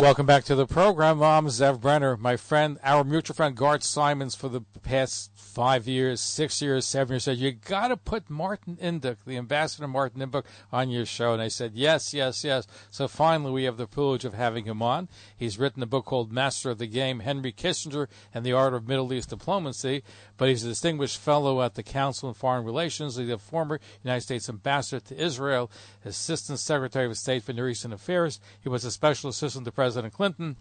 Welcome back to the program. I'm Zev Brenner. My friend, our mutual friend Gart Simons, for the past five years, six years, seven years, said, You got to put Martin Indyk, the ambassador Martin Indyk, on your show. And I said, Yes, yes, yes. So finally, we have the privilege of having him on. He's written a book called Master of the Game Henry Kissinger and the Art of Middle East Diplomacy. But he's a distinguished fellow at the Council on Foreign Relations. He's a former United States ambassador to Israel, Assistant Secretary of State for Near Eastern Affairs. He was a special assistant to President Clinton.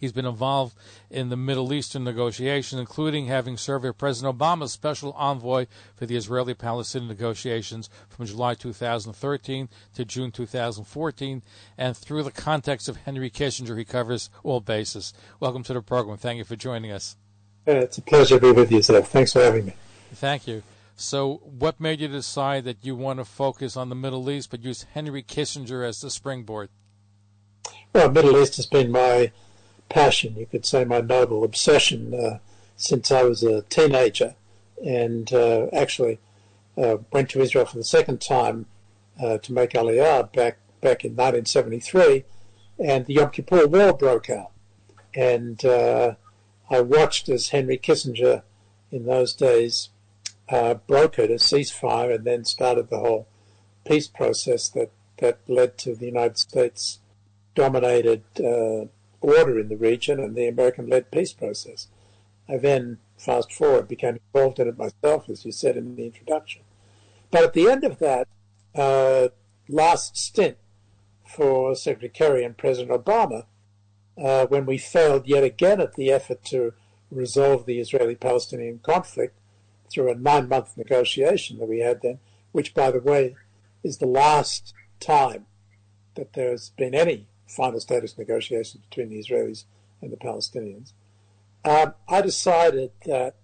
He's been involved in the Middle Eastern negotiations, including having served as President Obama's special envoy for the Israeli Palestinian negotiations from July 2013 to June 2014. And through the context of Henry Kissinger, he covers all bases. Welcome to the program. Thank you for joining us. It's a pleasure to be with you, Zev. Thanks for having me. Thank you. So, what made you decide that you want to focus on the Middle East but use Henry Kissinger as the springboard? Well, Middle East has been my passion, you could say my noble obsession, uh, since I was a teenager, and uh, actually uh, went to Israel for the second time uh, to make Aliyah back back in 1973, and the Yom Kippur War broke out, and uh, I watched as Henry Kissinger, in those days, uh, brokered a ceasefire and then started the whole peace process that that led to the United States dominated order in the region and the American led peace process. I then, fast forward, became involved in it myself, as you said in the introduction. But at the end of that uh, last stint for Secretary Kerry and President Obama, uh, when we failed yet again at the effort to resolve the Israeli Palestinian conflict through a nine month negotiation that we had then, which, by the way, is the last time that there's been any final status negotiations between the Israelis and the Palestinians, um, I decided that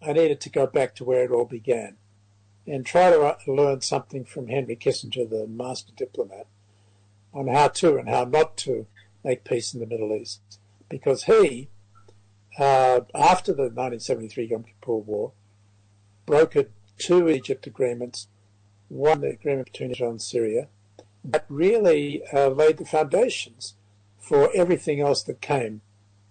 I needed to go back to where it all began and try to uh, learn something from Henry Kissinger, the master diplomat, on how to and how not to make peace in the Middle East. Because he, uh, after the 1973 Yom Kippur War, brokered two Egypt agreements, one the agreement between Israel and Syria, that really uh, laid the foundations for everything else that came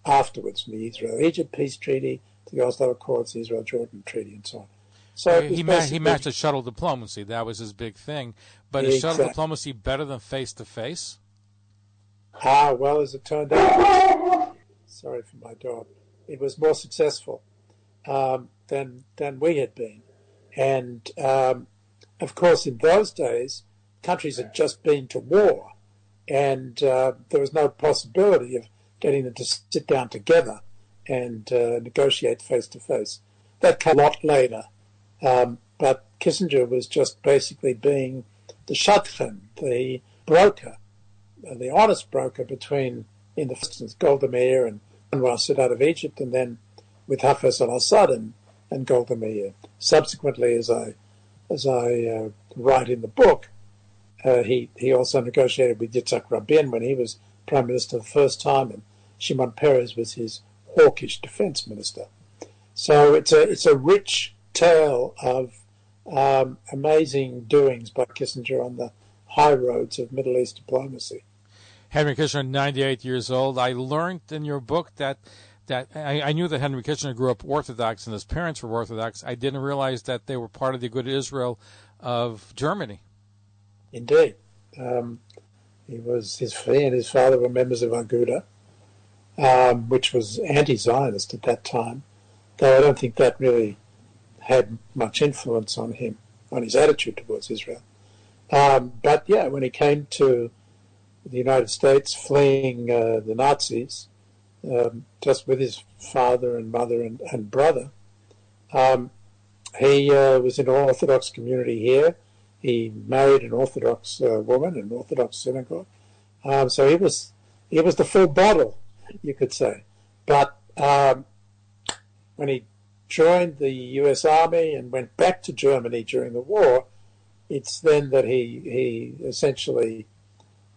afterwards from the Israel-Egypt peace treaty the Oslo Accords, the Israel-Jordan treaty, and so on. So he, ma- he matched the shuttle diplomacy. That was his big thing. But is shuttle diplomacy better than face to face? Ah, well, as it turned out, sorry for my dog, it was more successful um, than than we had been, and um, of course, in those days, countries had just been to war, and uh, there was no possibility of getting them to sit down together and uh, negotiate face to face. That came a lot later, um, but Kissinger was just basically being the shadchan, the broker, uh, the honest broker between, in the first instance, Golda Meir and Anwar Sadat of Egypt, and then with Hafez al-Assad and, and Golda Meir. Subsequently, as I as I uh, write in the book, uh, he he also negotiated with Yitzhak Rabin when he was prime minister the first time, and Shimon Peres was his hawkish defense minister. So it's a it's a rich tale of um, amazing doings by Kissinger on the high roads of Middle East diplomacy. Henry Kissinger, 98 years old. I learned in your book that that I, I knew that Henry Kissinger grew up Orthodox and his parents were Orthodox. I didn't realize that they were part of the Aguda Israel of Germany. Indeed, um, he was his he and his father were members of Aguda, um, which was anti-Zionist at that time. Though I don't think that really had much influence on him, on his attitude towards Israel. Um, but yeah, when he came to the United States, fleeing uh, the Nazis, um, just with his father and mother and, and brother, um, he uh, was in an Orthodox community here. He married an Orthodox uh, woman an Orthodox synagogue. Um, so he was he was the full bottle, you could say. But um, when he joined the U.S. Army and went back to Germany during the war, it's then that he he essentially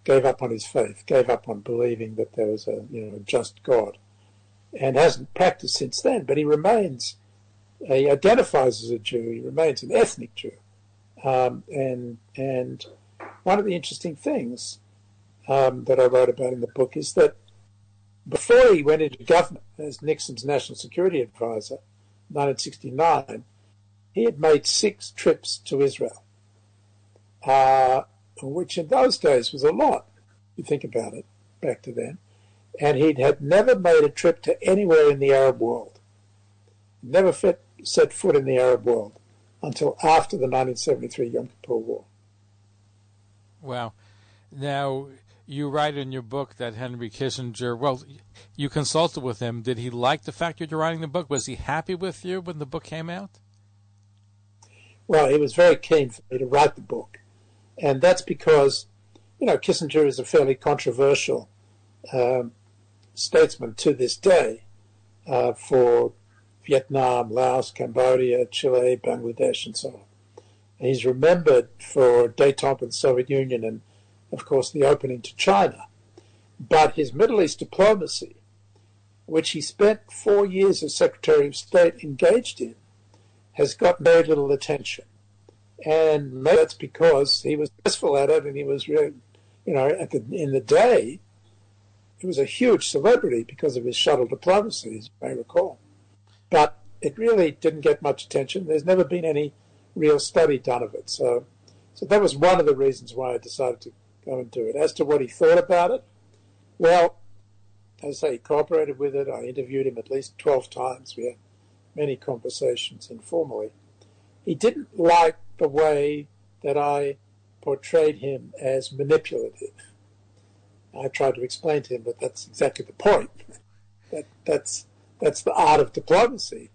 gave up on his faith, gave up on believing that there was a you know a just God, and hasn't practiced since then. But he remains, he identifies as a Jew. He remains an ethnic Jew, um, and and one of the interesting things um, that I wrote about in the book is that before he went into government as Nixon's national security advisor, 1969, he had made six trips to Israel, uh, which in those days was a lot. If You think about it back to then, and he had never made a trip to anywhere in the Arab world. Never fit, set foot in the Arab world until after the 1973 Yom Kippur War. Wow. Now, you write in your book that Henry Kissinger, well, you consulted with him. Did he like the fact that you're writing the book? Was he happy with you when the book came out? Well, he was very keen for me to write the book. And that's because, you know, Kissinger is a fairly controversial um, statesman to this day uh, for Vietnam, Laos, Cambodia, Chile, Bangladesh, and so on. He's remembered for detente the Soviet Union and, of course, the opening to China. But his Middle East diplomacy, which he spent four years as Secretary of State engaged in, has got very little attention. And maybe that's because he was successful at it and he was really, you know, at the, in the day, he was a huge celebrity because of his shuttle diplomacy, as you may recall. It really didn't get much attention. There's never been any real study done of it. So, so that was one of the reasons why I decided to go and do it. As to what he thought about it, well, as I say, he cooperated with it. I interviewed him at least 12 times. We had many conversations informally. He didn't like the way that I portrayed him as manipulative. I tried to explain to him that that's exactly the point. that that's that's the art of diplomacy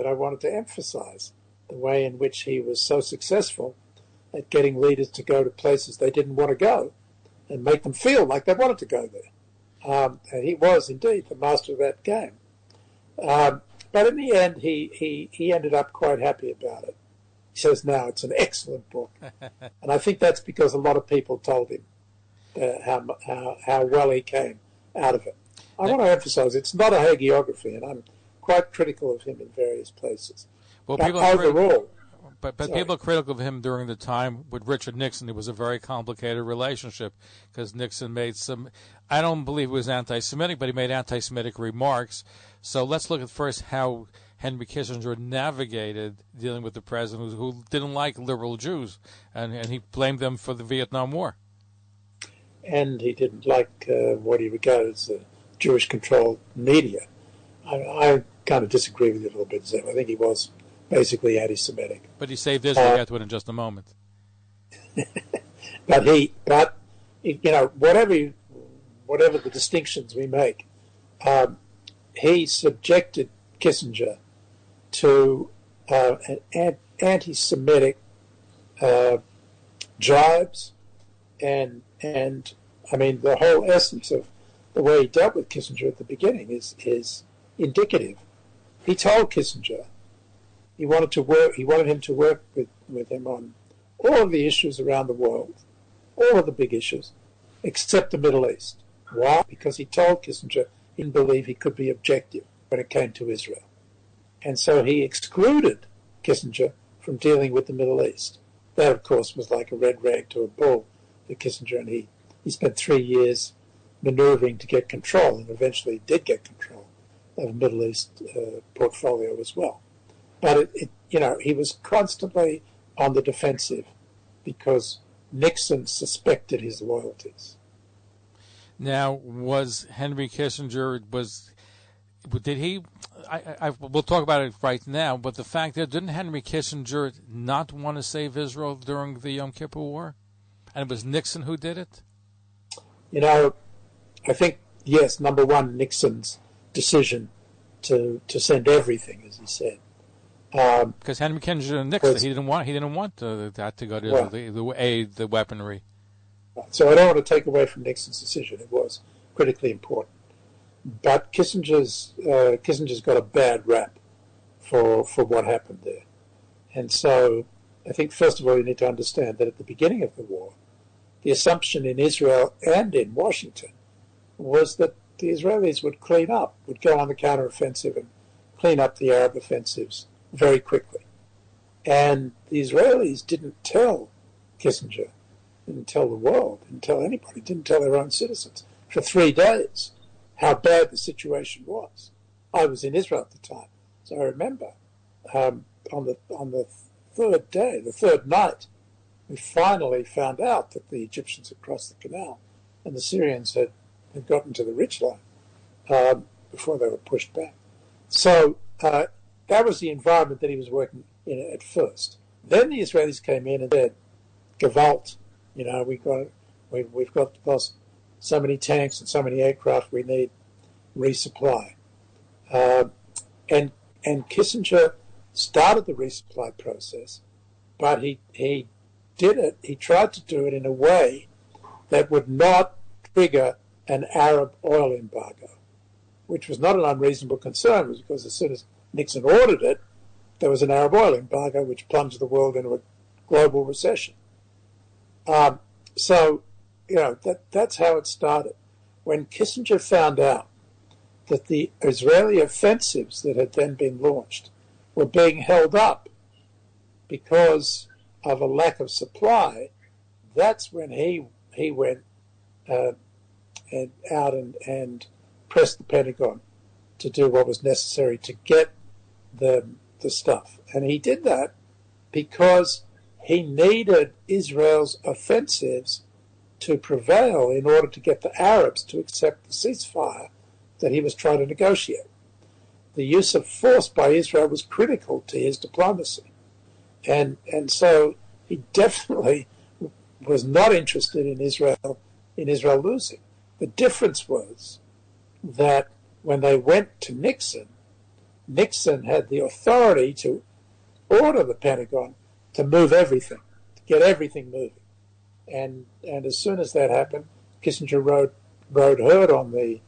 that I wanted to emphasize the way in which he was so successful at getting leaders to go to places they didn't want to go and make them feel like they wanted to go there. Um, and he was indeed the master of that game. Um, but in the end, he, he, he ended up quite happy about it. He says now it's an excellent book. and I think that's because a lot of people told him uh, how, how, how well he came out of it. I want to emphasize it's not a hagiography, and I'm quite critical of him in various places. Well, but people overall, but but Sorry. people are critical of him during the time with Richard Nixon. It was a very complicated relationship because Nixon made some. I don't believe it was anti-Semitic, but he made anti-Semitic remarks. So let's look at first how Henry Kissinger navigated dealing with the president who, who didn't like liberal Jews, and and he blamed them for the Vietnam War. and he didn't like uh, what he regarded as the Jewish-controlled media. I, I kind of disagree with you a little bit. I think he was basically anti-Semitic. But he saved Israel. Uh, we'll get to it in just a moment. But he, but you know, whatever you, whatever the distinctions we make, um, he subjected Kissinger to uh, an an- anti-Semitic uh, jibes, and and I mean the whole essence of the way he dealt with Kissinger at the beginning is is indicative. He told Kissinger he wanted to work. He wanted him to work with, with him on all of the issues around the world, all of the big issues, except the Middle East. Why? Because he told Kissinger he didn't believe he could be objective when it came to Israel. And so he excluded Kissinger from dealing with the Middle East. That, of course, was like a red rag to a bull for Kissinger, and he, he spent three years maneuvering to get control, and eventually did get control of Middle East uh, portfolio as well. But it, it, you know, he was constantly on the defensive because Nixon suspected his loyalties. Now, was Henry Kissinger was did he? I, I, we'll talk about it right now. But the fact that didn't Henry Kissinger not want to save Israel during the Yom Kippur War, and it was Nixon who did it? You know, I think yes, number one, Nixon's decision to to send everything, as he said. Um, Because Henry Kissinger and Nixon, he didn't want he didn't want uh, that to go to the, the aid, the weaponry. So I don't want to take away from Nixon's decision. It was critically important. But Kissinger's uh, Kissinger's got a bad rap for for what happened there. And so, I think first of all you need to understand that at the beginning of the war, the assumption in Israel and in Washington was that the Israelis would clean up, would go on the counteroffensive and clean up the Arab offensives very quickly. And the Israelis didn't tell Kissinger, didn't tell the world, didn't tell anybody, didn't tell their own citizens for three days how bad the situation was. I was in Israel at the time, so I remember um, on the on the third day, the third night, we finally found out that the Egyptians had crossed the canal and the Syrians had, had gotten to the ridge line um, before they were pushed back. So uh, that was the environment that he was working in at first. Then the Israelis came in and said, Gewalt, you know, we've got we, we've got lost so many tanks and so many aircraft, we need resupply. Uh, and and Kissinger started the resupply process, but he he did it, he tried to do it in a way that would not trigger an Arab oil embargo, which was not an unreasonable concern, because as soon as Nixon ordered it, there was an Arab oil embargo, which plunged the world into a global recession. Um, so, you know, that, that's how it started. When Kissinger found out that the Israeli offensives that had then been launched were being held up because of a lack of supply, that's when he he went uh, and out and, and pressed the Pentagon to do what was necessary to get the the stuff, and he did that because he needed Israel's offensives to prevail in order to get the Arabs to accept the ceasefire that he was trying to negotiate. The use of force by Israel was critical to his diplomacy and and so he definitely was not interested in Israel in Israel losing. The difference was that when they went to Nixon, Nixon had the authority to order the Pentagon to move everything, to get everything moving. And and as soon as that happened, Kissinger rode rode herd on the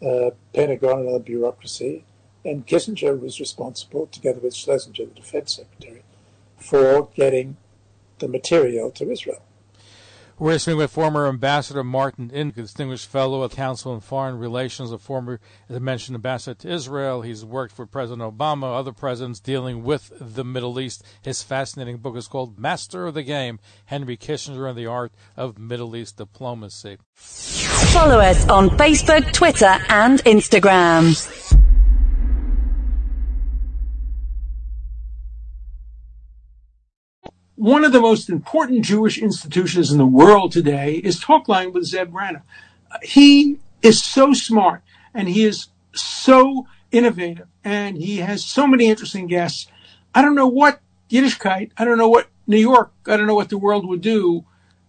uh, Pentagon and the bureaucracy, and Kissinger was responsible, together with Schlesinger, the defense secretary, for getting the material to Israel. We're speaking with former Ambassador Martin Indyk, Distinguished Fellow of Council on Foreign Relations, a former, as I mentioned, ambassador to Israel. He's worked for President Obama, other presidents dealing with the Middle East. His fascinating book is called Master of the Game Henry Kissinger and the Art of Middle East Diplomacy. Follow us on Facebook, Twitter, and Instagram. One of the most important Jewish institutions in the world today is Talkline with Zev Brenner. He is so smart and he is so innovative and he has so many interesting guests. I don't know what Yiddishkeit, I don't know what New York, I don't know what the world would do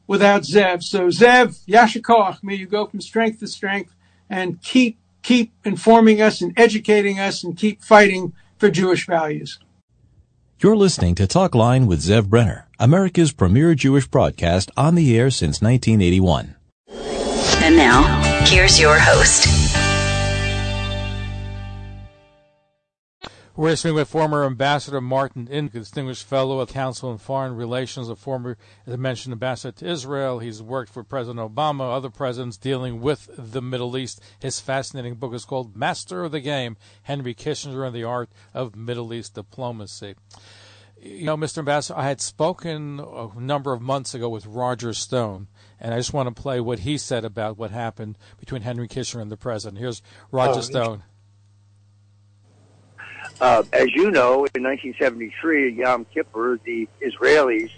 without Zev. So Zev, Yasher may you go from strength to strength and keep keep informing us and educating us and keep fighting for Jewish values. You're listening to Talk Line with Zev Brenner, America's premier Jewish broadcast on the air since 1981. And now, here's your host. We're speaking with former Ambassador Martin Indyk, Distinguished Fellow of Council on Foreign Relations, a former, as I mentioned, ambassador to Israel. He's worked for President Obama, other presidents dealing with the Middle East. His fascinating book is called Master of the Game Henry Kissinger and the Art of Middle East Diplomacy. You know, Mr. Ambassador, I had spoken a number of months ago with Roger Stone, and I just want to play what he said about what happened between Henry Kissinger and the president. Here's Roger oh, Stone. Uh, as you know, in 1973, Yom Kippur, the Israelis,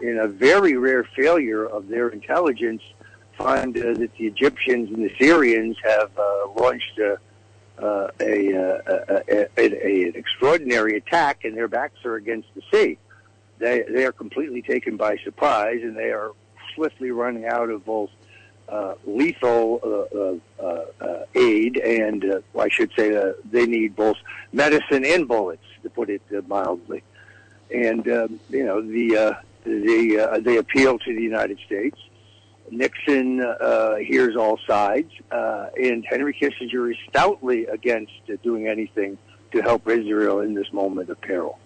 in a very rare failure of their intelligence, find uh, that the Egyptians and the Syrians have uh, launched a, uh, a, a, a, a, an extraordinary attack, and their backs are against the sea. They they are completely taken by surprise, and they are swiftly running out of both uh, lethal uh, uh, uh, aid, and uh, I should say they need both medicine and bullets, to put it mildly. And um, you know the uh, they appeal to the United States. Nixon hears all sides, and Henry Kissinger is stoutly against doing anything to help Israel in this moment of peril.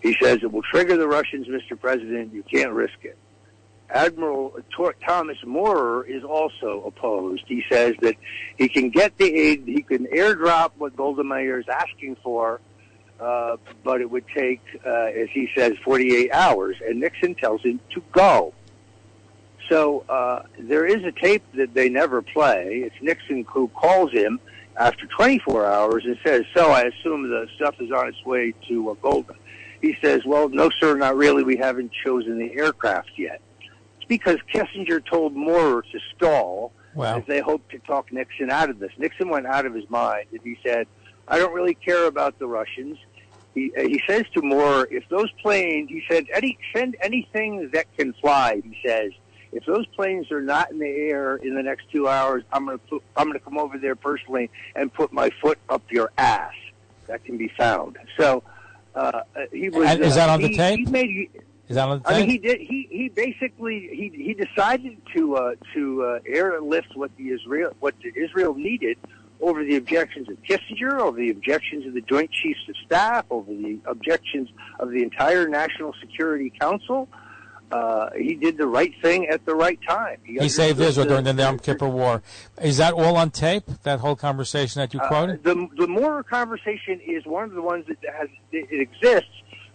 He says it will trigger the Russians, Mr. President. You can't risk it. Admiral Thomas Moorer is also opposed. He says that he can get the aid, he can airdrop what Golda Meir is asking for, uh, but it would take, uh, as he says, 48 hours. And Nixon tells him to go. So uh, there is a tape that they never play. It's Nixon who calls him after 24 hours and says, "So I assume the stuff is on its way to uh, Golda." He says, "Well, no, sir, not really. We haven't chosen the aircraft yet." Because Kissinger told Moorer to stall Wow. as they hoped to talk Nixon out of this. Nixon went out of his mind and he said, "I don't really care about the Russians." He uh, he says to Moorer, "If those planes," he said, "any send anything that can fly," he says. If those planes are not in the air in the next two hours, I'm going to I'm going to come over there personally and put my foot up your ass. That can be found. So uh, he was. And is uh, that on the tape? He made, Is that on the I mean, he did. He he basically he he decided to uh, to uh, airlift what the Israel what the Israel needed over the objections of Kissinger, over the objections of the Joint Chiefs of Staff, over the objections of the entire National Security Council. Uh, he did the right thing at the right time. He saved understood Israel during the Yom Kippur War. Is that all on tape? That whole conversation that you Uh, quoted? the the Moorer conversation is one of the ones that has it exists,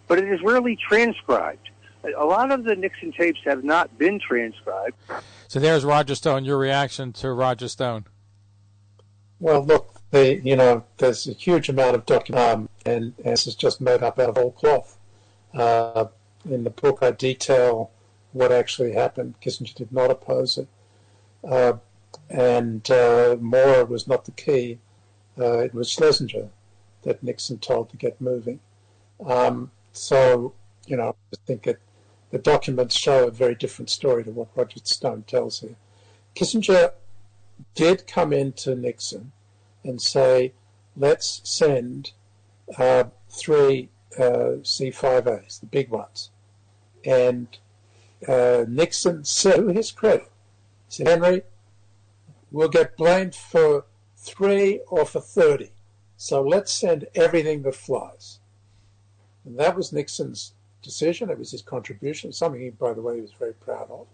but it is rarely transcribed. A a lot of the Nixon tapes have not been transcribed. So there's Roger Stone. Your reaction to Roger Stone? Well, look, the, you know, there's a huge amount of document, um, and, and this is just made up out of whole cloth. Uh, in the book, I detail what actually happened. Kissinger did not oppose it, uh, and uh, Moore was not the key. Uh, it was Schlesinger that Nixon told to get moving. Um, so, you know, I think that the documents show a very different story to what Roger Stone tells here. Kissinger did come into Nixon and say, let's send uh, three uh, C5As, the big ones. And uh, Nixon said, to his credit, said, Henry, we'll get blamed for three or for 30. So let's send everything that flies. And that was Nixon's decision. It was his contribution, something he, by the way, was very proud of.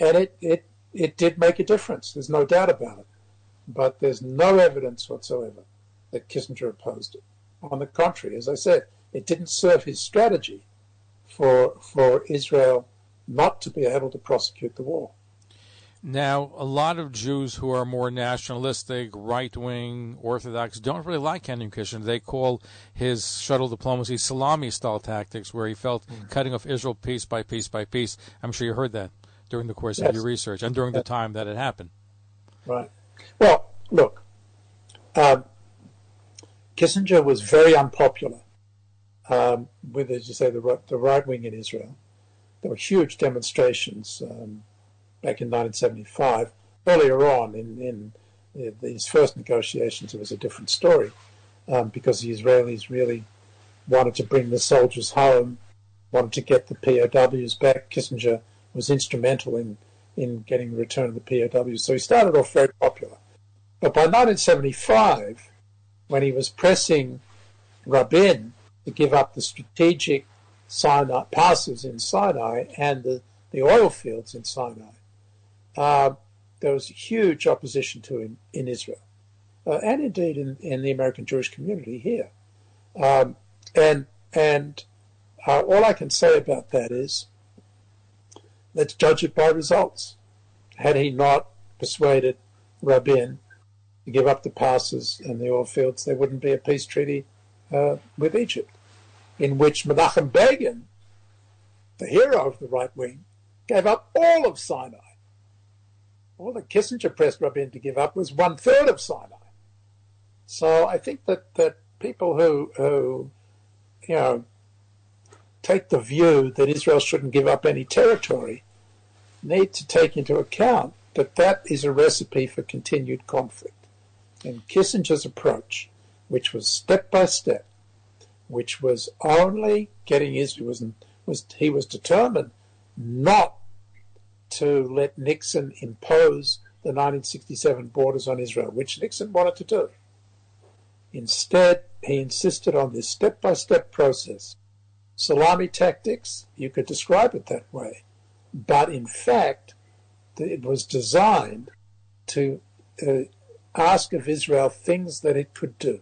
And it, it, it did make a difference. There's no doubt about it. But there's no evidence whatsoever that Kissinger opposed it. On the contrary, as I said, it didn't serve his strategy for, for Israel not to be able to prosecute the war. Now, a lot of Jews who are more nationalistic, right wing, Orthodox don't really like Henry Kissinger. They call his shuttle diplomacy salami style tactics, where he felt cutting off Israel piece by piece by piece. I'm sure you heard that during the course of your research and during the time that it happened. Right. Well, look, um, Kissinger was very unpopular um, with, as you say, the, the right wing in Israel. There were huge demonstrations um, back in 1975. Earlier on, in, in these first negotiations, it was a different story um, because the Israelis really wanted to bring the soldiers home, wanted to get the POWs back. Kissinger was instrumental in, in getting the return of the POWs. So he started off very popular. But by 1975, when he was pressing Rabin to give up the strategic Sinai passes in Sinai and the, the oil fields in Sinai, uh, there was huge opposition to him in Israel, uh, and indeed in, in the American Jewish community here. Um, and and uh, all I can say about that is, let's judge it by results. Had he not persuaded Rabin to give up the passes and the oil fields, there wouldn't be a peace treaty uh, with Egypt, in which Menachem Begin, the hero of the right wing, gave up all of Sinai. All that Kissinger pressed Rabin to give up was one third of Sinai. So I think that, that people who, who, you know, take the view that Israel shouldn't give up any territory need to take into account that that is a recipe for continued conflict. And Kissinger's approach, which was step by step, which was only getting Israel, was, was he was determined not to let Nixon impose the 1967 borders on Israel, which Nixon wanted to do. Instead, he insisted on this step by step process. Salami tactics, you could describe it that way. But in fact, it was designed to uh, ask of Israel things that it could do.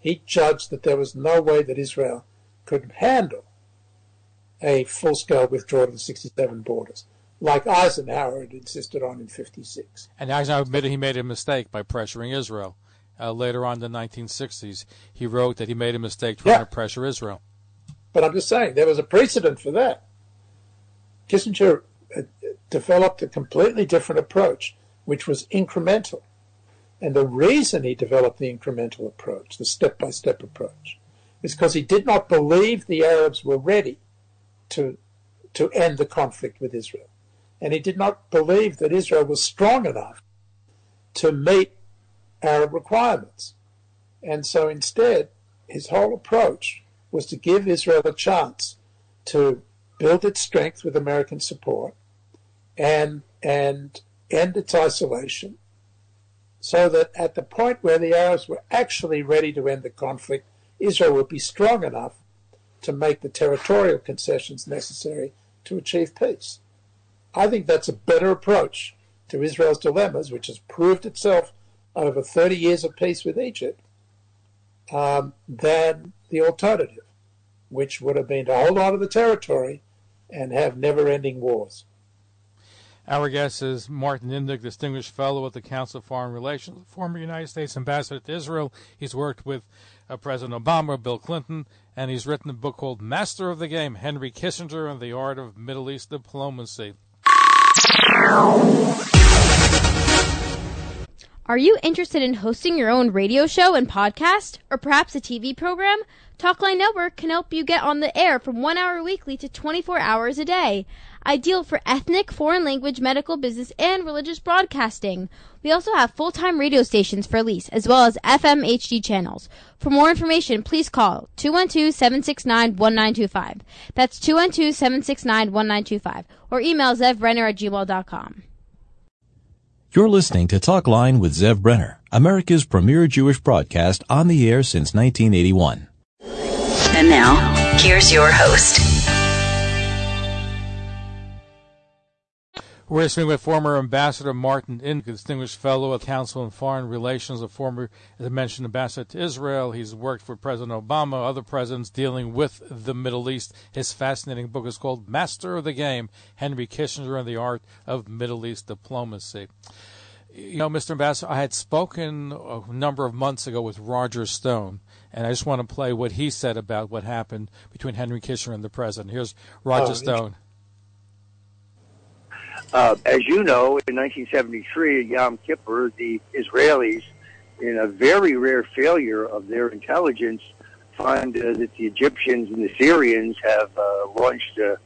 He judged that there was no way that Israel could handle a full scale withdrawal of the 67 borders, like Eisenhower had insisted on in 56. And Eisenhower admitted he made a mistake by pressuring Israel. Uh, later on in the 1960s, he wrote that he made a mistake trying Yeah. to pressure Israel. But I'm just saying, there was a precedent for that. Kissinger uh, developed a completely different approach, which was incremental. And the reason he developed the incremental approach, the step by step approach, is because he did not believe the Arabs were ready to, to end the conflict with Israel. And he did not believe that Israel was strong enough to meet Arab requirements. And so instead, his whole approach was to give Israel a chance to build its strength with American support and and end its isolation so that at the point where the Arabs were actually ready to end the conflict, Israel would be strong enough to make the territorial concessions necessary to achieve peace. I think that's a better approach to Israel's dilemmas, which has proved itself over 30 years of peace with Egypt, um, than the alternative, which would have been to hold on to the territory and have never ending wars. Our guest is Martin Indyk, Distinguished Fellow at the Council of Foreign Relations, former United States Ambassador to Israel. He's worked with uh, President Obama, Bill Clinton, and he's written a book called Master of the Game Henry Kissinger and the Art of Middle East Diplomacy. Are you interested in hosting your own radio show and podcast, or perhaps a TV program? Talkline Network can help you get on the air from one hour weekly to 24 hours a day. Ideal for ethnic, foreign language, medical, business, and religious broadcasting. We also have full-time radio stations for lease, as well as FM HD channels. For more information, please call 212-769-1925. That's 212-769-1925. Or email zevbrenner at gmail.com. You're listening to Talk Line with Zev Brenner, America's premier Jewish broadcast on the air since 1981. And now, here's your host. We're speaking with former Ambassador Martin Indyk, Distinguished Fellow at Council on Foreign Relations, a former, as I mentioned, ambassador to Israel. He's worked for President Obama, other presidents dealing with the Middle East. His fascinating book is called Master of the Game Henry Kissinger and the Art of Middle East Diplomacy. You know, Mr. Ambassador, I had spoken a number of months ago with Roger Stone, and I just want to play what he said about what happened between Henry Kissinger and the president. Here's Roger Oh, Stone. Uh, as you know, in 1973 Yom Kippur, the Israelis, in a very rare failure of their intelligence, find uh, that the Egyptians and the Syrians have uh, launched uh,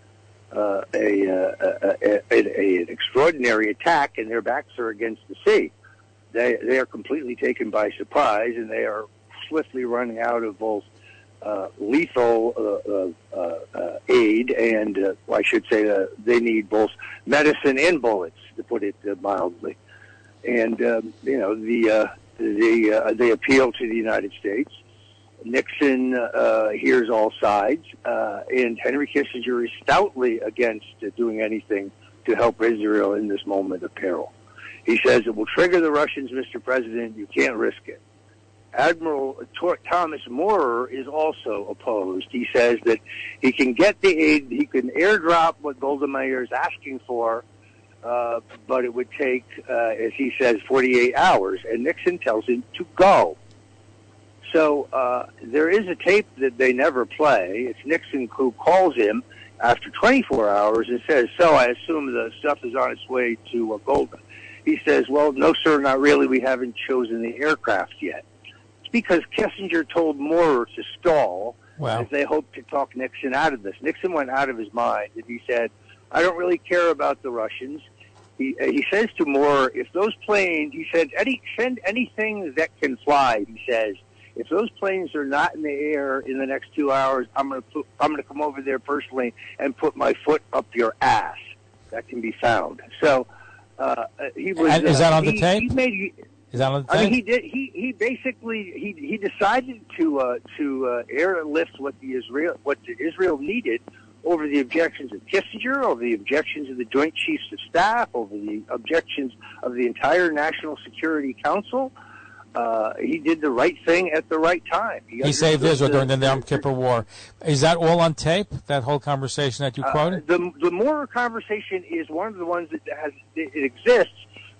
uh, a, a, a, an extraordinary attack, and their backs are against the sea. They they are completely taken by surprise, and they are swiftly running out of both uh, lethal uh, uh, uh, aid, and uh, I should say uh, they need both medicine and bullets, to put it mildly. And um, you know the the they appeal to the United States. Nixon hears all sides, and Henry Kissinger is stoutly against doing anything to help Israel in this moment of peril. He says it will trigger the Russians, Mr. President. You can't risk it. Admiral Thomas Moorer is also opposed. He says that he can get the aid, he can airdrop what Golda Meir is asking for, uh, but it would take, uh, as he says, 48 hours. And Nixon tells him to go. So uh, there is a tape that they never play. It's Nixon who calls him after 24 hours and says, "So I assume the stuff is on its way to uh, Golda." He says, "Well, no, sir, not really. We haven't chosen the aircraft yet." Because Kissinger told Moorer to stall Wow. as they hoped to talk Nixon out of this. Nixon went out of his mind and he said, "I don't really care about the Russians." He uh, he says to Moorer, "If those planes," he said, any, "send anything that can fly." He says, "If those planes are not in the air in the next two hours, I'm going to I'm going to come over there personally and put my foot up your ass." That can be found. So uh, uh, he was. And is uh, that on the tape? He made, Is that on the I mean, he did. He he basically he he decided to uh, to uh, airlift what the Israel what the Israel needed over the objections of Kissinger, over the objections of the Joint Chiefs of Staff, over the objections of the entire National Security Council. Uh, he did the right thing at the right time. He saved understood Israel during the the- Yom Kippur War. Is that all on tape? That whole conversation that you Uh, quoted? the the Moorer conversation is one of the ones that has it exists,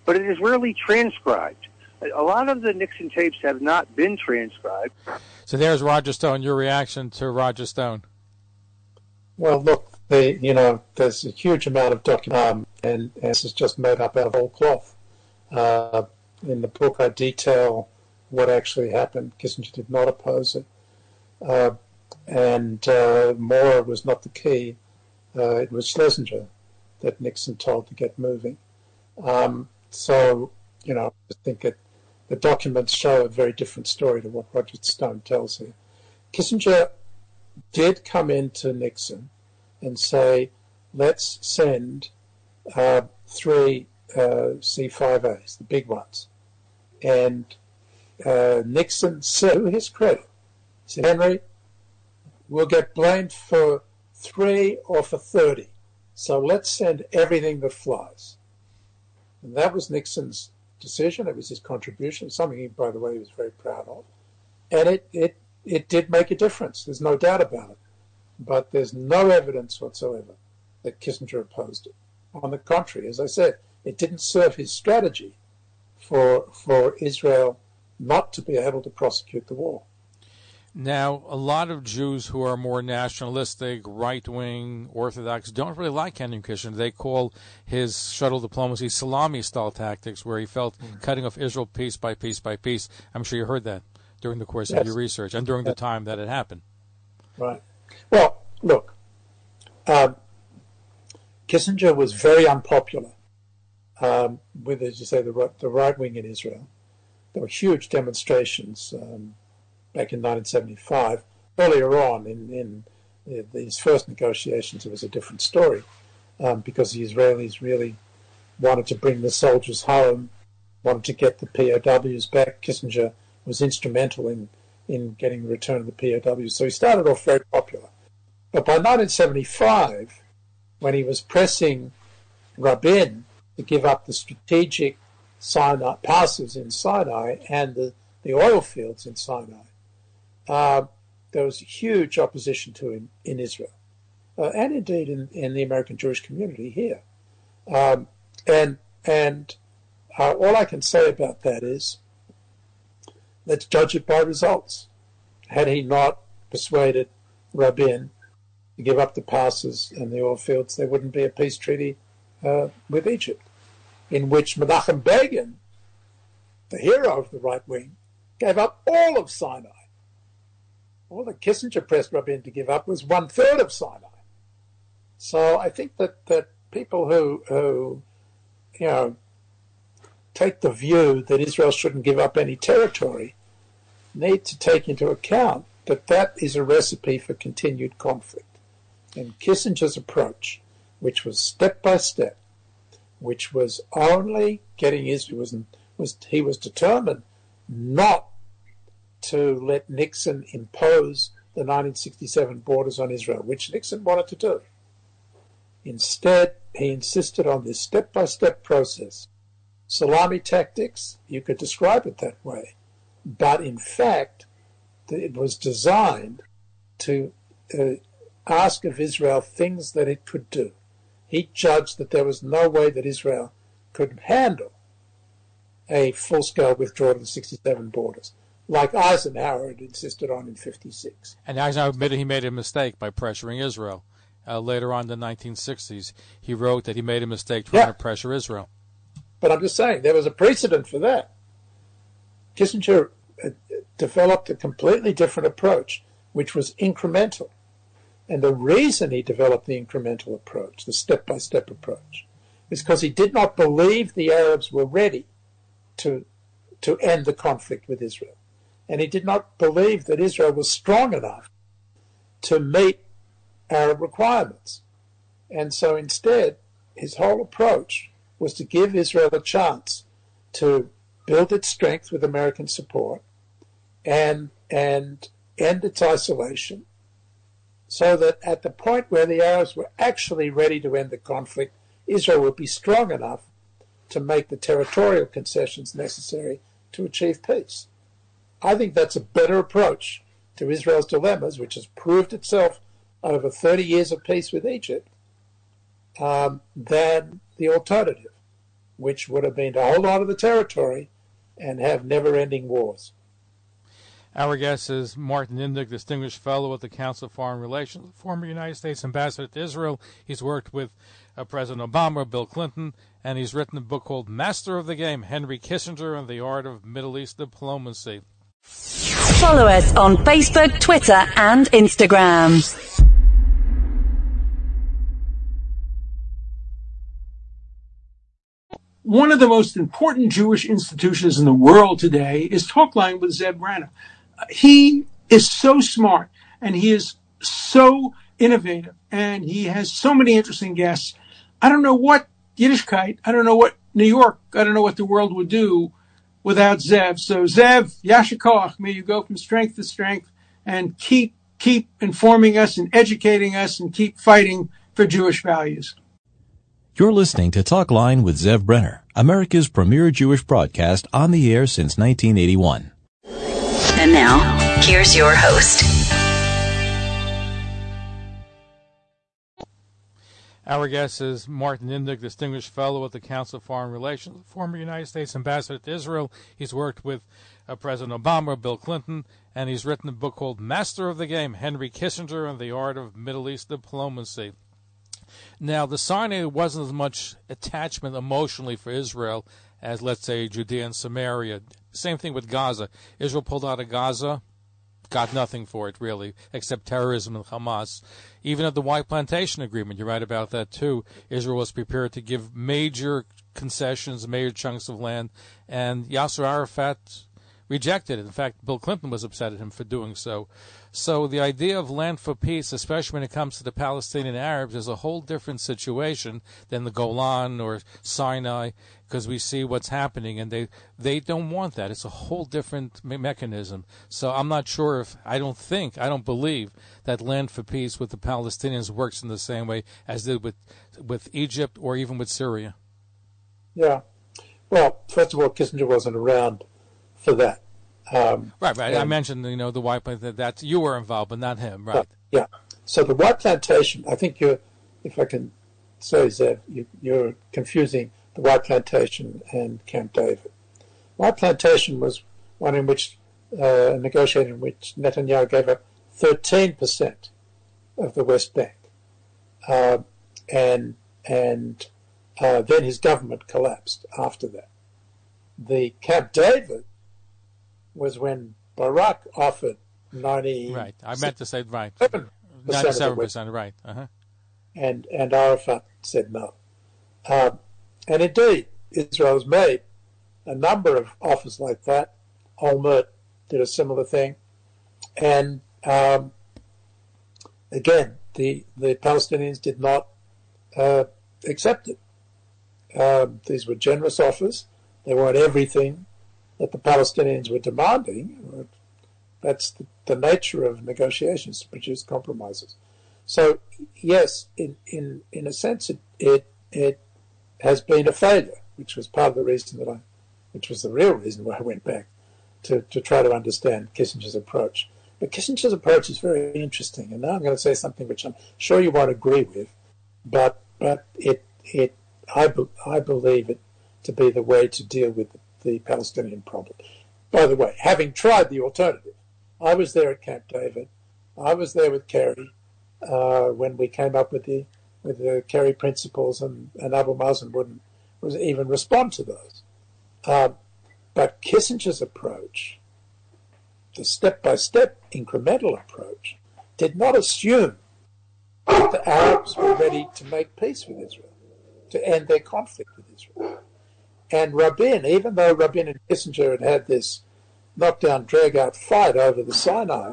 but it is rarely transcribed. A a lot of the Nixon tapes have not been transcribed. So there's Roger Stone. Your reaction to Roger Stone? Well, look, the you know, there's a huge amount of document, um, and, and this is just made up out of whole cloth. Uh, in the book, I detail what actually happened. Kissinger did not oppose it, uh, and uh, Moore was not the key. Uh, it was Schlesinger that Nixon told to get moving. Um, so, you know, I think it, the documents show a very different story to what Roger Stone tells here. Kissinger did come into Nixon and say, let's send uh, three uh, C5As, the big ones. And uh, Nixon said, to his credit, said, Henry, we'll get blamed for three or for 30. So let's send everything that flies. And that was Nixon's decision. It was his contribution, something, he, by the way, he was very proud of. And it, it, it did make a difference. There's no doubt about it. But there's no evidence whatsoever that Kissinger opposed it. On the contrary, as I said, it didn't serve his strategy for, for Israel not to be able to prosecute the war. Now, a lot of Jews who are more nationalistic, right wing, Orthodox don't really like Henry Kissinger. They call his shuttle diplomacy salami style tactics, where he felt cutting off Israel piece by piece by piece. I'm sure you heard that during the course of your research and during the time that it happened. Right. Well, look, um, Kissinger was very unpopular um, with, as you say, the right, the right wing in Israel. There were huge demonstrations um, back in 1975. Earlier on, in, in the- these first negotiations, it was a different story um, because the Israelis really wanted to bring the soldiers home, wanted to get the POWs back. Kissinger was instrumental in, in getting the return of the POWs. So he started off very popular. But by 1975, when he was pressing Rabin to give up the strategic Sinai passes in Sinai and the, the oil fields in Sinai, uh, there was huge opposition to him in Israel, uh, and indeed in, in the American Jewish community here. Um, and and uh, all I can say about that is, let's judge it by results. Had he not persuaded Rabin to give up the passes and the oil fields, there wouldn't be a peace treaty uh, with Egypt, in which Menachem Begin, the hero of the right wing, gave up all of Sinai. All that Kissinger pressed Rabin to give up was one third of Sinai. So I think that, that people who, who, you know, take the view that Israel shouldn't give up any territory need to take into account that that is a recipe for continued conflict. And Kissinger's approach, which was step by step, which was only getting Israel, was, was he was determined not to let Nixon impose the 1967 borders on Israel, which Nixon wanted to do. Instead, he insisted on this step by step process. Salami tactics, you could describe it that way. But in fact, it was designed to uh, ask of Israel things that it could do. He judged that there was no way that Israel could handle a full scale withdrawal of the 67 borders, like Eisenhower had insisted on in 56. And Eisenhower admitted he made a mistake by pressuring Israel. Uh, later on in the 1960s, he wrote that he made a mistake trying Yeah. to pressure Israel. But I'm just saying, there was a precedent for that. Kissinger uh, developed a completely different approach, which was incremental. And the reason he developed the incremental approach, the step by step approach, is because he did not believe the Arabs were ready to, to end the conflict with Israel. And he did not believe that Israel was strong enough to meet Arab requirements. And so instead, his whole approach was to give Israel a chance to build its strength with American support, and and end its isolation, so that at the point where the Arabs were actually ready to end the conflict, Israel would be strong enough to make the territorial concessions necessary to achieve peace. I think that's a better approach to Israel's dilemmas, which has proved itself over 30 years of peace with Egypt, um, than the alternative, which would have been to hold on to the territory and have never ending wars. Our guest is Martin Indyk, Distinguished Fellow at the Council of Foreign Relations, former United States Ambassador to Israel. He's worked with uh, President Obama, Bill Clinton, and he's written a book called Master of the Game Henry Kissinger and the Art of Middle East Diplomacy. Follow us on Facebook, Twitter, and Instagram. One of the most important Jewish institutions in the world today is Talkline with Zev Brenner. He is so smart and he is so innovative and he has so many interesting guests. I don't know what Yiddishkeit, I don't know what New York, I don't know what the world would do without Zev. So Zev, Yasher Koach, may you go from strength to strength and keep keep informing us and educating us and keep fighting for Jewish values. You're listening to Talk Line with Zev Brenner, America's premier Jewish broadcast on the air since 1981. And now, here's your host. Our guest is Martin Indyk, Distinguished Fellow at the Council of Foreign Relations, former United States Ambassador to Israel. He's worked with uh, President Obama, Bill Clinton, and he's written a book called Master of the Game Henry Kissinger and the Art of Middle East Diplomacy. Now, the Sinai wasn't as much attachment emotionally for Israel as, let's say, Judea and Samaria. Same thing with Gaza. Israel pulled out of Gaza, got nothing for it, really, except terrorism and Hamas. Even at the Wye Plantation Agreement, you're right about that too. Israel was prepared to give major concessions, major chunks of land, and Yasser Arafat rejected it. In fact, Bill Clinton was upset at him for doing so. So the idea of land for peace, especially when it comes to the Palestinian Arabs, is a whole different situation than the Golan or Sinai, because we see what's happening, and they they don't want that. It's a whole different me- mechanism. So I'm not sure if I don't think I don't believe that land for peace with the Palestinians works in the same way as did with with Egypt or even with Syria. Yeah. Well, first of all, Kissinger wasn't around for that. Um, right, right. I mentioned, you know, the Wye that that you were involved, but not him, right? Yeah. So the Wye plantation, I think you're, if I can say, Zev, you, you're confusing the Wye plantation and Camp David. Wye plantation was one in which uh, negotiated in which Netanyahu gave up 13% of the West Bank, uh, and and uh, then his government collapsed after that. The Camp David was when Barak offered 90. Right. I meant to say right. 97 percent. Right. Uh-huh. And and Arafat said no. Um, and indeed, Israel has made a number of offers like that. Olmert did a similar thing, and um, again, the the Palestinians did not uh, accept it. Um, these were generous offers. They weren't everything that the Palestinians were demanding. That's the, the nature of negotiations to produce compromises. So yes, in in in a sense, it it it has been a failure, which was part of the reason that I, which was the real reason why I went back to to try to understand Kissinger's approach. But Kissinger's approach is very interesting, and now I'm going to say something which I'm sure you won't agree with, but but it it I be, I believe it to be the way to deal with the Palestinian problem. By the way, having tried the alternative, I was there at Camp David. I was there with Kerry uh, when we came up with the with the Kerry principles, and, and Abu Mazen wouldn't was even respond to those. Um, but Kissinger's approach, the step-by-step incremental approach, did not assume that the Arabs were ready to make peace with Israel, to end their conflict with Israel. And Rabin, even though Rabin and Kissinger had had this knockdown, drag-out fight over the Sinai,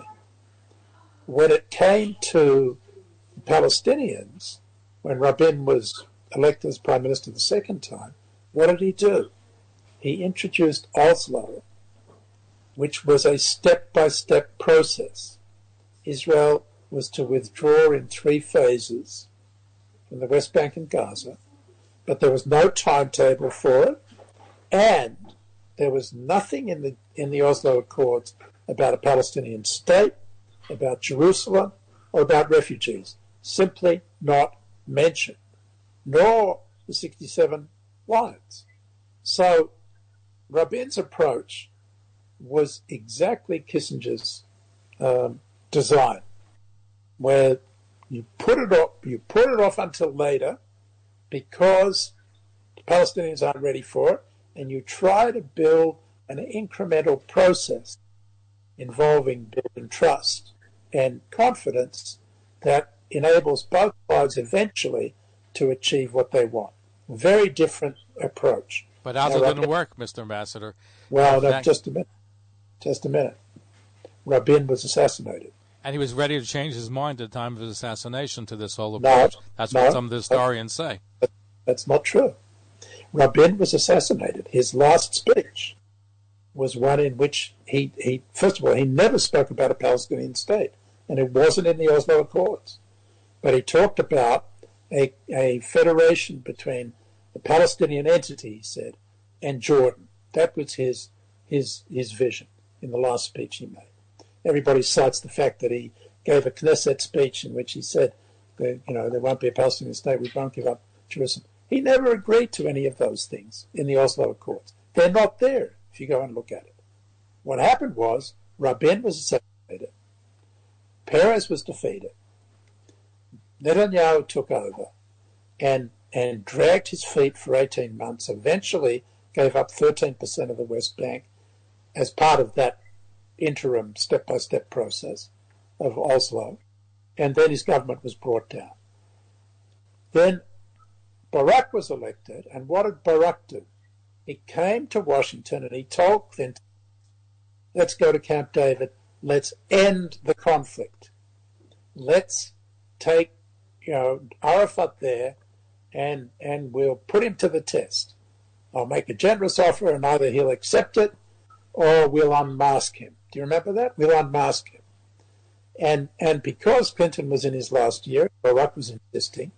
when it came to Palestinians, when Rabin was elected as prime minister the second time, what did he do? he introduced Oslo, which was a step by step process. Israel was to withdraw in three phases from the West Bank and Gaza, but there was no timetable for it, and there was nothing in the in the Oslo Accords about a Palestinian state, about Jerusalem, or about refugees. Simply not mentioned, nor the 67 lines. So Rabin's approach was exactly Kissinger's um, design, where you put it off, you put it off until later, because the Palestinians aren't ready for it, and you try to build an incremental process involving building trust and confidence that enables both sides eventually to achieve what they want. Very different approach. But Oslo didn't work, Mr. Ambassador. Well, just a minute. Just a minute. Rabin was assassinated. And he was ready to change his mind at the time of his assassination to this whole approach. No, That's no, what some of the historians say. That's not true. Rabin was assassinated. His last speech was one in which he, he first of all, he never spoke about a Palestinian state, and it wasn't in the Oslo Accords. But he talked about a, a federation between the Palestinian entity, he said, and Jordan. That was his his his vision in the last speech he made. Everybody cites the fact that he gave a Knesset speech in which he said, that, you know, there won't be a Palestinian state, we won't give up Jerusalem. He never agreed to any of those things in the Oslo Accords. They're not there if you go and look at it. What happened was Rabin was assassinated, Peres was defeated, Netanyahu took over, and and dragged his feet for 18 months, eventually gave up 13% of the West Bank as part of that interim step by step process of Oslo, and then his government was brought down. Then Barak was elected, and what did Barak do? He came to Washington and he told Clinton, let's go to Camp David, let's end the conflict. Let's take, you know, Arafat there and and we'll put him to the test. I'll make a generous offer, and either he'll accept it or we'll unmask him. Do you remember that? We'll unmask him. And and because Clinton was in his last year, Barak was insisting,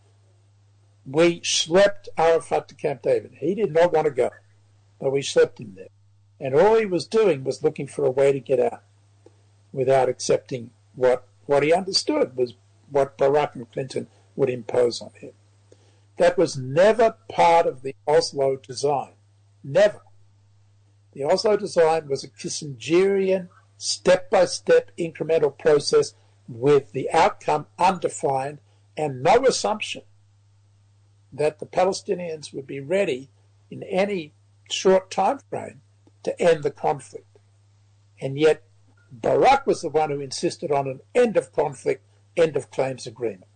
we schlepped Arafat to Camp David. He did not want to go, but we schlepped him there. And all he was doing was looking for a way to get out without accepting what what he understood was what Barak and Clinton would impose on him. That was never part of the Oslo design. Never. The Oslo design was a Kissingerian, step by step incremental process with the outcome undefined and no assumption that the Palestinians would be ready in any short time frame to end the conflict. And yet, Barak was the one who insisted on an end of conflict, end of claims agreement.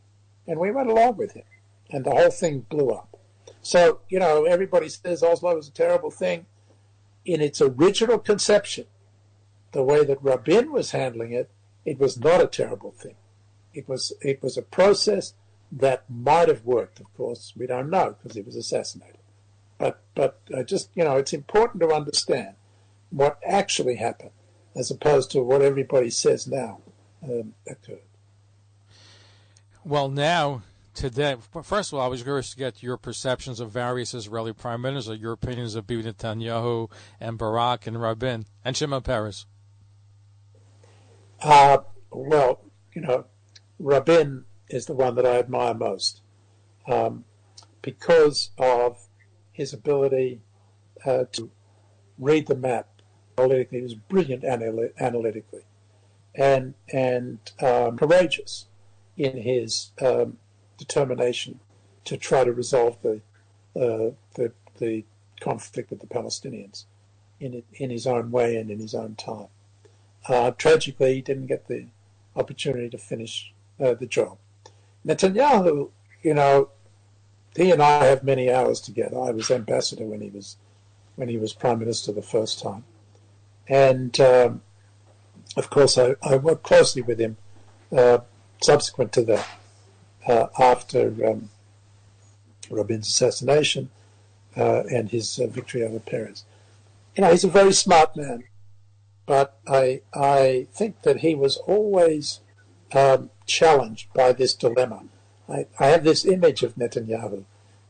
And we went along with him and the whole thing blew up. So, you know, everybody says Oslo was a terrible thing. In its original conception, the way that Rabin was handling it, it was not a terrible thing. It was it was a process that might have worked. Of course, we don't know because he was assassinated. But but uh, just you know, it's important to understand what actually happened as opposed to what everybody says now um, occurred. Well, now today, first of all, I was curious to get your perceptions of various Israeli prime ministers, your opinions of Bibi Netanyahu and Barak and Rabin and Shimon Peres. Uh, well, you know, Rabin is the one that I admire most um, because of his ability uh, to read the map analytically. He was brilliant anal- analytically and and um, courageous in his um, determination to try to resolve the uh, the, the conflict with the Palestinians in in his own way and in his own time. Uh, tragically, he didn't get the opportunity to finish uh, the job. Netanyahu, you know, he and I have many hours together. I was ambassador when he was when he was prime minister the first time, and um, of course I, I, worked closely with him uh, subsequent to that uh, after um, Rabin's assassination uh, and his uh, victory over Peres. you know, he's a very smart man, but I I think that he was always um, challenged by this dilemma. I, I have this image of Netanyahu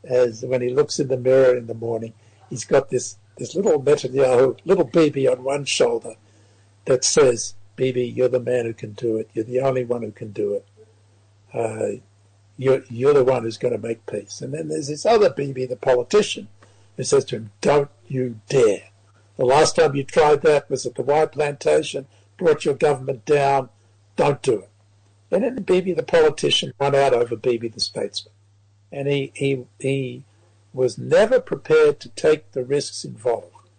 as when he looks in the mirror in the morning, he's got this this little Netanyahu, little baby on one shoulder that says, Bibi, you're the man who can do it. You're the only one who can do it. Uh, you're, you're the one who's going to make peace. And then there's this other Bibi, the politician, who says to him, don't you dare. The last time you tried that was at the Wye Plantation, brought your government down. Don't do it. And then Bibi, the politician, won out over Bibi, the statesman. And he, he, he was never prepared to take the risks involved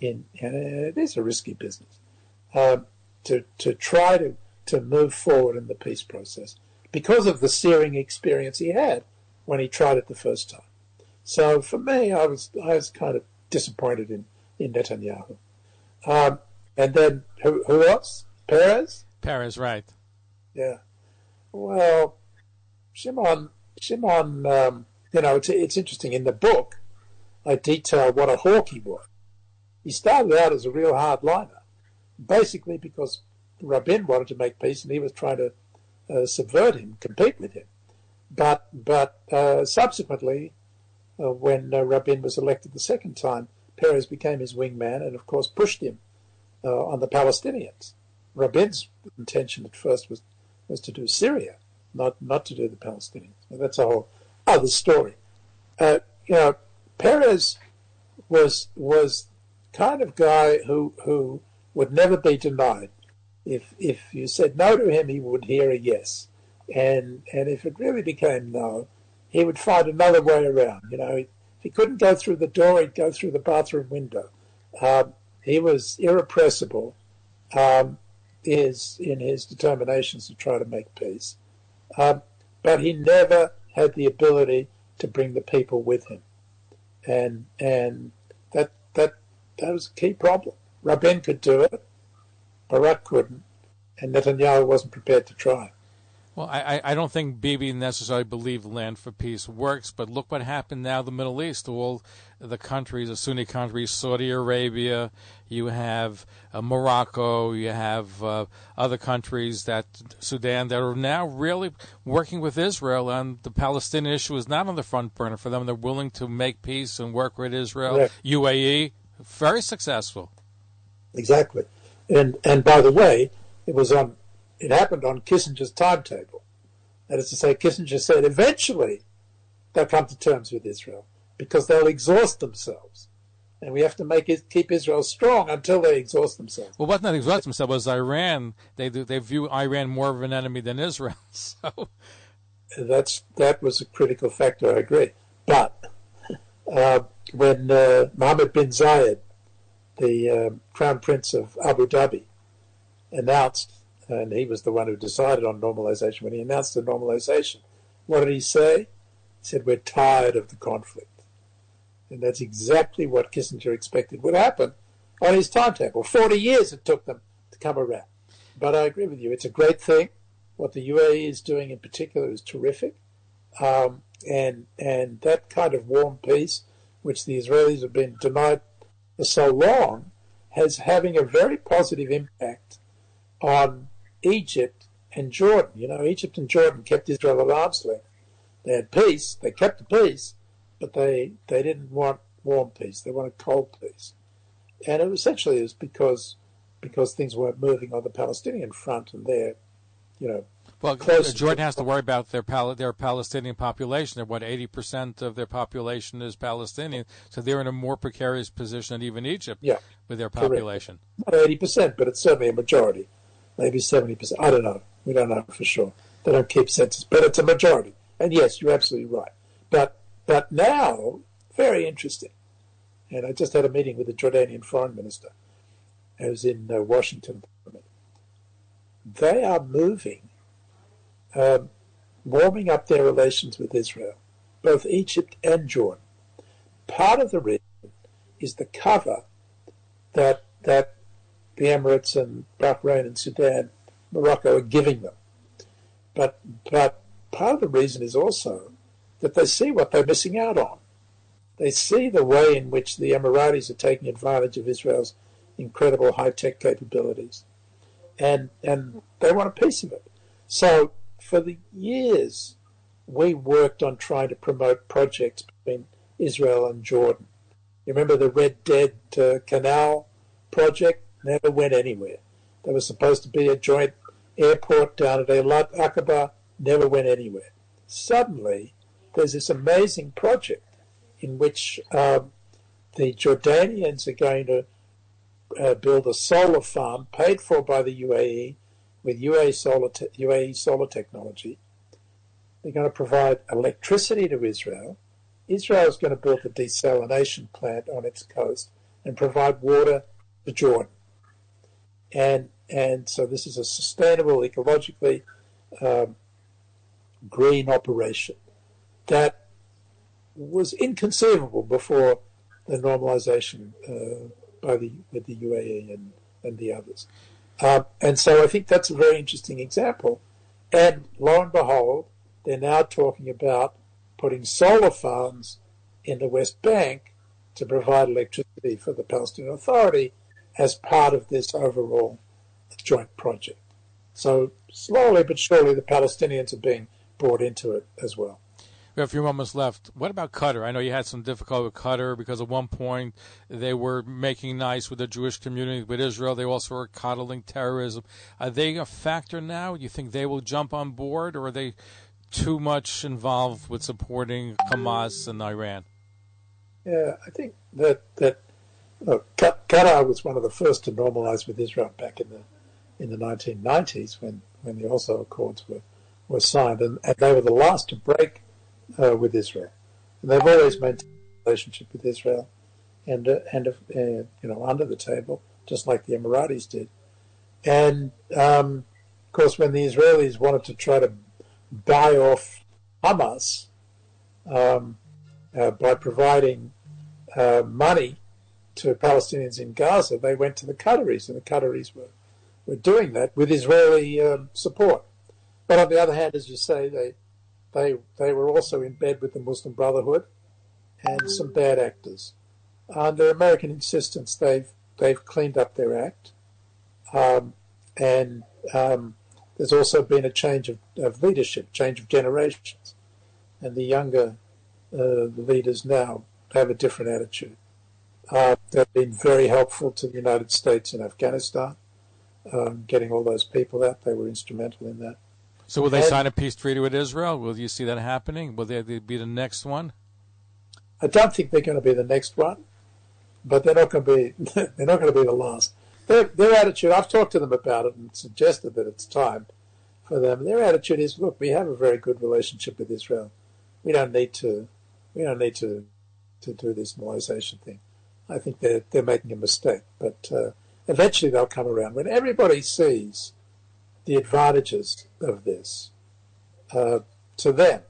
in, and it is a risky business, um, to, to try to, to move forward in the peace process because of the searing experience he had when he tried it the first time. So for me, I was I was kind of disappointed in, in Netanyahu. Um, and then who, who else? Peres. Peres, right. Yeah. Well, Shimon, Shimon, um, you know, it's, it's interesting. In the book, I detail what a hawk he was. He started out as a real hardliner, basically because Rabin wanted to make peace and he was trying to uh, subvert him, compete with him. But but uh, subsequently, uh, when uh, Rabin was elected the second time, Peres became his wingman and, of course, pushed him uh, on the Palestinians. Rabin's intention at first was was to do Syria, not not to do the Palestinians. that's a whole other story. Uh, you know, Peres was was kind of guy who who would never be denied. If if you said no to him, he would hear a yes, and and if it really became no, he would find another way around. You know, if he couldn't go through the door, he'd go through the bathroom window. Um, he was irrepressible. Um, is in his determinations to try to make peace, um, but he never had the ability to bring the people with him, and and that that that was a key problem. Rabin could do it, Barak couldn't, and Netanyahu wasn't prepared to try. Well, I, I don't think Bibi necessarily believed Land for Peace works, but look what happened now in the Middle East. All the countries, the Sunni countries, Saudi Arabia, you have uh, Morocco, you have uh, other countries that Sudan that are now really working with Israel, and the Palestinian issue is not on the front burner for them. They're willing to make peace and work with Israel. UAE, very successful. Exactly, and and by the way, it was on it happened on Kissinger's timetable. That is to say, Kissinger said eventually they'll come to terms with Israel because they'll exhaust themselves. And we have to make it keep Israel strong until they exhaust themselves. Well, what's not exhaust themselves was Iran. They they view Iran more of an enemy than Israel. So that's that was a critical factor. I agree. But uh, when uh, Mohammed bin Zayed, the uh, Crown Prince of Abu Dhabi, announced and he was the one who decided on normalization. When he announced the normalization, what did he say? He said, We're tired of the conflict. And that's exactly what Kissinger expected would happen on his timetable. 40 years it took them to come around. But I agree with you, it's a great thing. What the UAE is doing in particular is terrific. Um, and, and that kind of warm peace, which the Israelis have been denied for so long, has having a very positive impact on Egypt and Jordan. You know, Egypt and Jordan kept Israel at arm's length. They had peace, they kept the peace, but they, they didn't want warm peace. They wanted cold peace. And it essentially was because because things weren't moving on the Palestinian front and they're, you know, well, Jordan to, has to worry about their Pal- their Palestinian population. They're what eighty percent of their population is Palestinian, so they're in a more precarious position than even Egypt. Yeah, with their population. Correct. Not eighty percent, but it's certainly a majority maybe 70%. I don't know. We don't know for sure. They don't keep census, but it's a majority. And yes, you're absolutely right. But but now, very interesting. And I just had a meeting with the Jordanian foreign minister. I was in uh, Washington. They are moving, um, warming up their relations with Israel, both Egypt and Jordan. Part of the reason is the cover that that the Emirates and Bahrain and Sudan, Morocco are giving them. But, but part of the reason is also that they see what they're missing out on. they see the way in which the Emiratis are taking advantage of Israel's incredible high tech capabilities, and and they want a piece of it. So for the years, we worked on trying to promote projects between Israel and Jordan. You remember the Red Dead uh, Canal project? Never went anywhere. There was supposed to be a joint airport down at Eilat Aqaba, never went anywhere. Suddenly, there's this amazing project in which um, the Jordanians are going to uh, build a solar farm paid for by the UAE with UAE solar, te- UAE solar technology. They're going to provide electricity to Israel. Israel is going to build a desalination plant on its coast and provide water to Jordan. And and so this is a sustainable, ecologically um, green operation that was inconceivable before the normalization uh, by the with the UAE and, and the others. Um, and so I think that's a very interesting example. And lo and behold, they're now talking about putting solar farms in the West Bank to provide electricity for the Palestinian Authority as part of this overall joint project. So slowly but surely, the Palestinians are being brought into it as well. We have a few moments left. What about Qatar? I know you had some difficulty with Qatar because at one point they were making nice with the Jewish community, with Israel. They also were coddling terrorism. Are they a factor now? Do you think they will jump on board, or are they too much involved with supporting Hamas and Iran? Yeah, I think that that look, Qatar was one of the first to normalize with Israel back in the in the 1990s when, when the Oslo Accords were, were signed, and, and they were the last to break uh, with Israel. And they've always maintained a relationship with Israel, and uh, and uh, you know under the table, just like the Emiratis did. And um, of course, when the Israelis wanted to try to buy off Hamas um, uh, by providing uh, money to Palestinians in Gaza, they went to the Qataris, and the Qataris were were doing that with Israeli um, support. But on the other hand, as you say, they they they were also in bed with the Muslim Brotherhood and some bad actors. Under American insistence, they've they've cleaned up their act, um, and um, there's also been a change of, of, leadership, change of generations, and the younger uh, leaders now have a different attitude. Uh, they've been very helpful to the United States in Afghanistan um, getting all those people out. They were instrumental in that. So will they and, sign a peace treaty with Israel? Will you see that happening? Will they be the next one? I don't think they're going to be the next one, but they're not going to be. they're not going to be the last. Their, their attitude. I've talked to them about it and suggested that it's time for them. Their attitude is, look, we have a very good relationship with Israel. We don't need to. We don't need to to do this normalization thing. I think they're they're making a mistake, but. Uh, eventually they'll come around. When everybody sees the advantages of this uh, to them,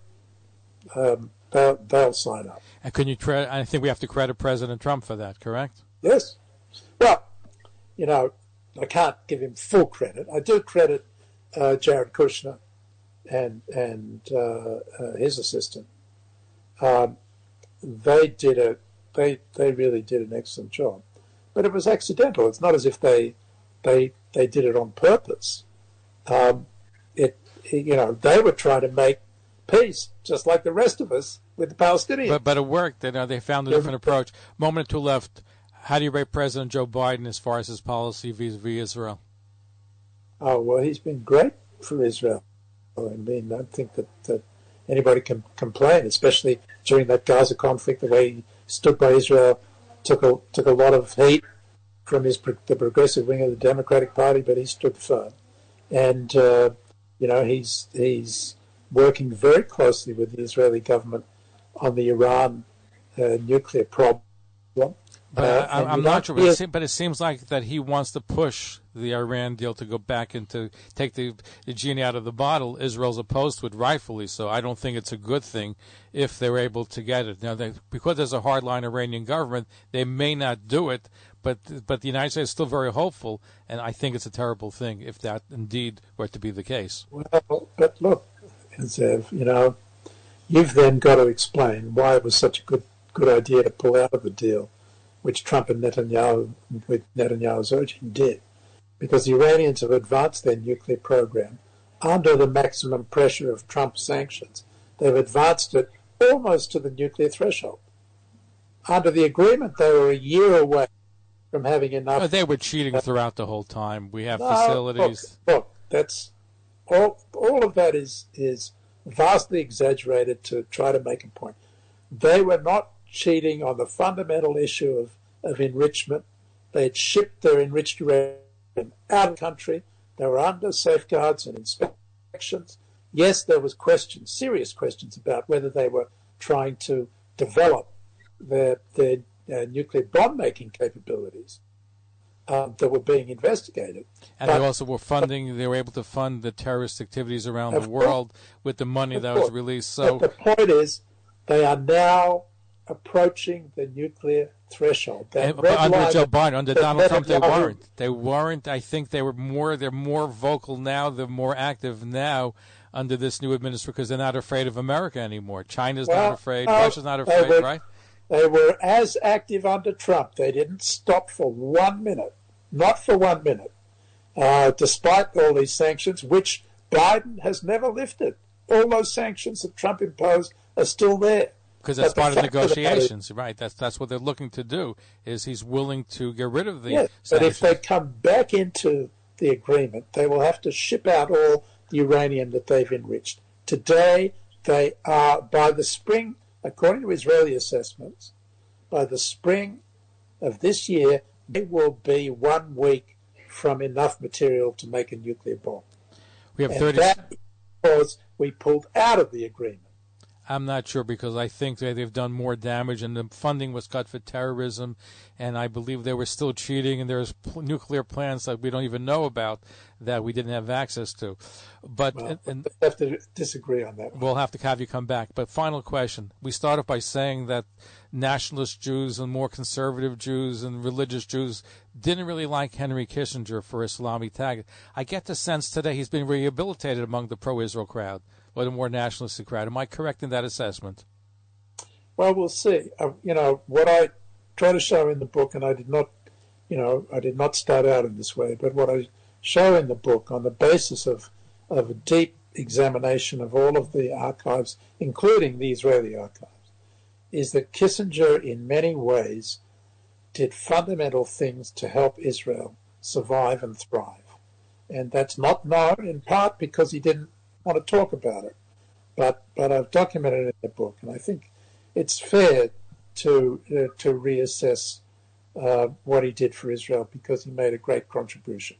um, they'll, they'll sign up. And can you? Tre- I think we have to credit President Trump for that. Correct? Yes. Well, you know, I can't give him full credit. I do credit uh, Jared Kushner and and uh, uh his assistant. Um, they did a they they really did an excellent job but it was accidental. It's not as if they they they did it on purpose. Um, you know they were trying to make peace, just like the rest of us with the Palestinians. But but it worked. You know, they found a different approach. Moment or two left. How do you rate President Joe Biden as far as his policy vis-a-vis Israel? Oh well, he's been great for Israel. I mean, I don't think that, that anybody can complain, especially during that Gaza conflict, the way he stood by Israel took a took a lot of hate from his the progressive wing of the Democratic Party, but he stood firm, and uh, you know he's he's working very closely with the Israeli government on the Iran uh, nuclear problem. But uh, I, am not sure. But it, but it, seems like that he wants to push the Iran deal to go back and to take the, the genie out of the bottle. Israel's opposed to it, rightfully so. I don't think it's a good thing if they're able to get it. Now, they, because there's a hardline Iranian government, they may not do it. But but the United States is still very hopeful, and I think it's a terrible thing if that indeed were to be the case. Well, but look, Zev, you know, you've then got to explain why it was such a good good idea to pull out of the deal, which Trump and Netanyahu, with Netanyahu's urging, did, because the Iranians have advanced their nuclear program under the maximum pressure of Trump sanctions. They've advanced it almost to the nuclear threshold. Under the agreement, they were a year away from having enough. they were cheating throughout the whole time. We have No, facilities. Look, look, that's all. All of that is is vastly exaggerated to try to make a point. They were not cheating on the fundamental issue of, of enrichment. They had shipped their enriched uranium out of the country. They were under safeguards and inspections. Yes, there was questions, serious questions about whether they were trying to develop their their uh, nuclear bomb making capabilities um, that were being investigated. And But- they also were funding, they were able to fund the terrorist activities around the course. world with the money that was released. So, but the point is, they are now approaching the nuclear threshold. And, but under line Joe Biden, under Donald Trump, they weren't. They weren't. I think they were more. They're more vocal now. They're more active now under this new administration because they're not afraid of America anymore. China's Well, not afraid. no, Russia's not afraid. right? They were as active under Trump. They didn't stop for one minute, not for one minute, uh, despite all these sanctions, which Biden has never lifted. All those sanctions that Trump imposed are still there. Because that's But part of fact of the is- negotiations, right? That's that's what they're looking to do. Is he's willing to get rid of the Yes, but if they come back into the agreement, they will have to ship out all the uranium that they've enriched. Today, they are, by the spring, according to Israeli assessments, by the spring of this year, they will be one week from enough material to make a nuclear bomb. we have And thirty. that because we pulled out of the agreement. I'm not sure because I think they, they've done more damage and the funding was cut for terrorism, and I believe they were still cheating. And there's pl- nuclear plants that we don't even know about that we didn't have access to. But Well, and, and we have to disagree on that. one. we'll have to have you come back. But final question: We started by saying that nationalist Jews and more conservative Jews and religious Jews didn't really like Henry Kissinger for Islamic tag. I get the sense today he's been rehabilitated among the pro-Israel crowd or the more nationalistic crowd. Am I correct in that assessment? Well, we'll see. Uh, you know what I try to show in the book, and I did not, you know, I did not start out in this way, but what I show in the book, on the basis of of a deep examination of all of the archives, including the Israeli archives, is that Kissinger, in many ways, did fundamental things to help Israel survive and thrive, and that's not known in part because he didn't want to talk about it, but but I've documented it in the book, and I think it's fair to uh, to reassess uh, what he did for Israel because he made a great contribution.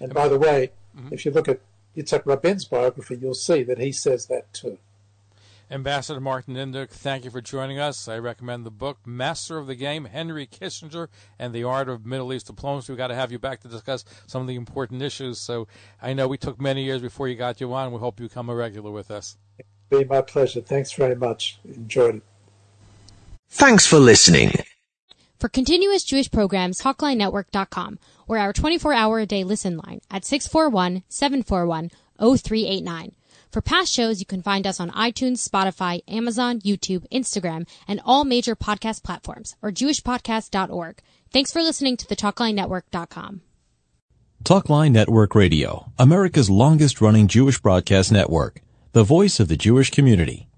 And by the way, if you look at Yitzhak Rabin's biography, you'll see that he says that too. Ambassador Martin Indyk, thank you for joining us. I recommend the book Master of the Game, Henry Kissinger and the Art of Middle East Diplomacy. We've got to have you back to discuss some of the important issues. So I know we took many years before you got you on. We hope you become a regular with us. Be my pleasure. Thanks very much. Enjoyed it. Thanks for listening. For continuous Jewish programs, TalkLineNetwork.com or our 24-hour a day listen line at 641-741-0389. For past shows, you can find us on iTunes, Spotify, Amazon, YouTube, Instagram, and all major podcast platforms or jewishpodcast.org. Thanks for listening to the TalkLineNetwork.com. Talkline Network Radio, America's longest running Jewish broadcast network, the voice of the Jewish community.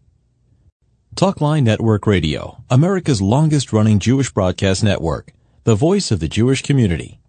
Talkline Network Radio, America's longest running Jewish broadcast network, the voice of the Jewish community.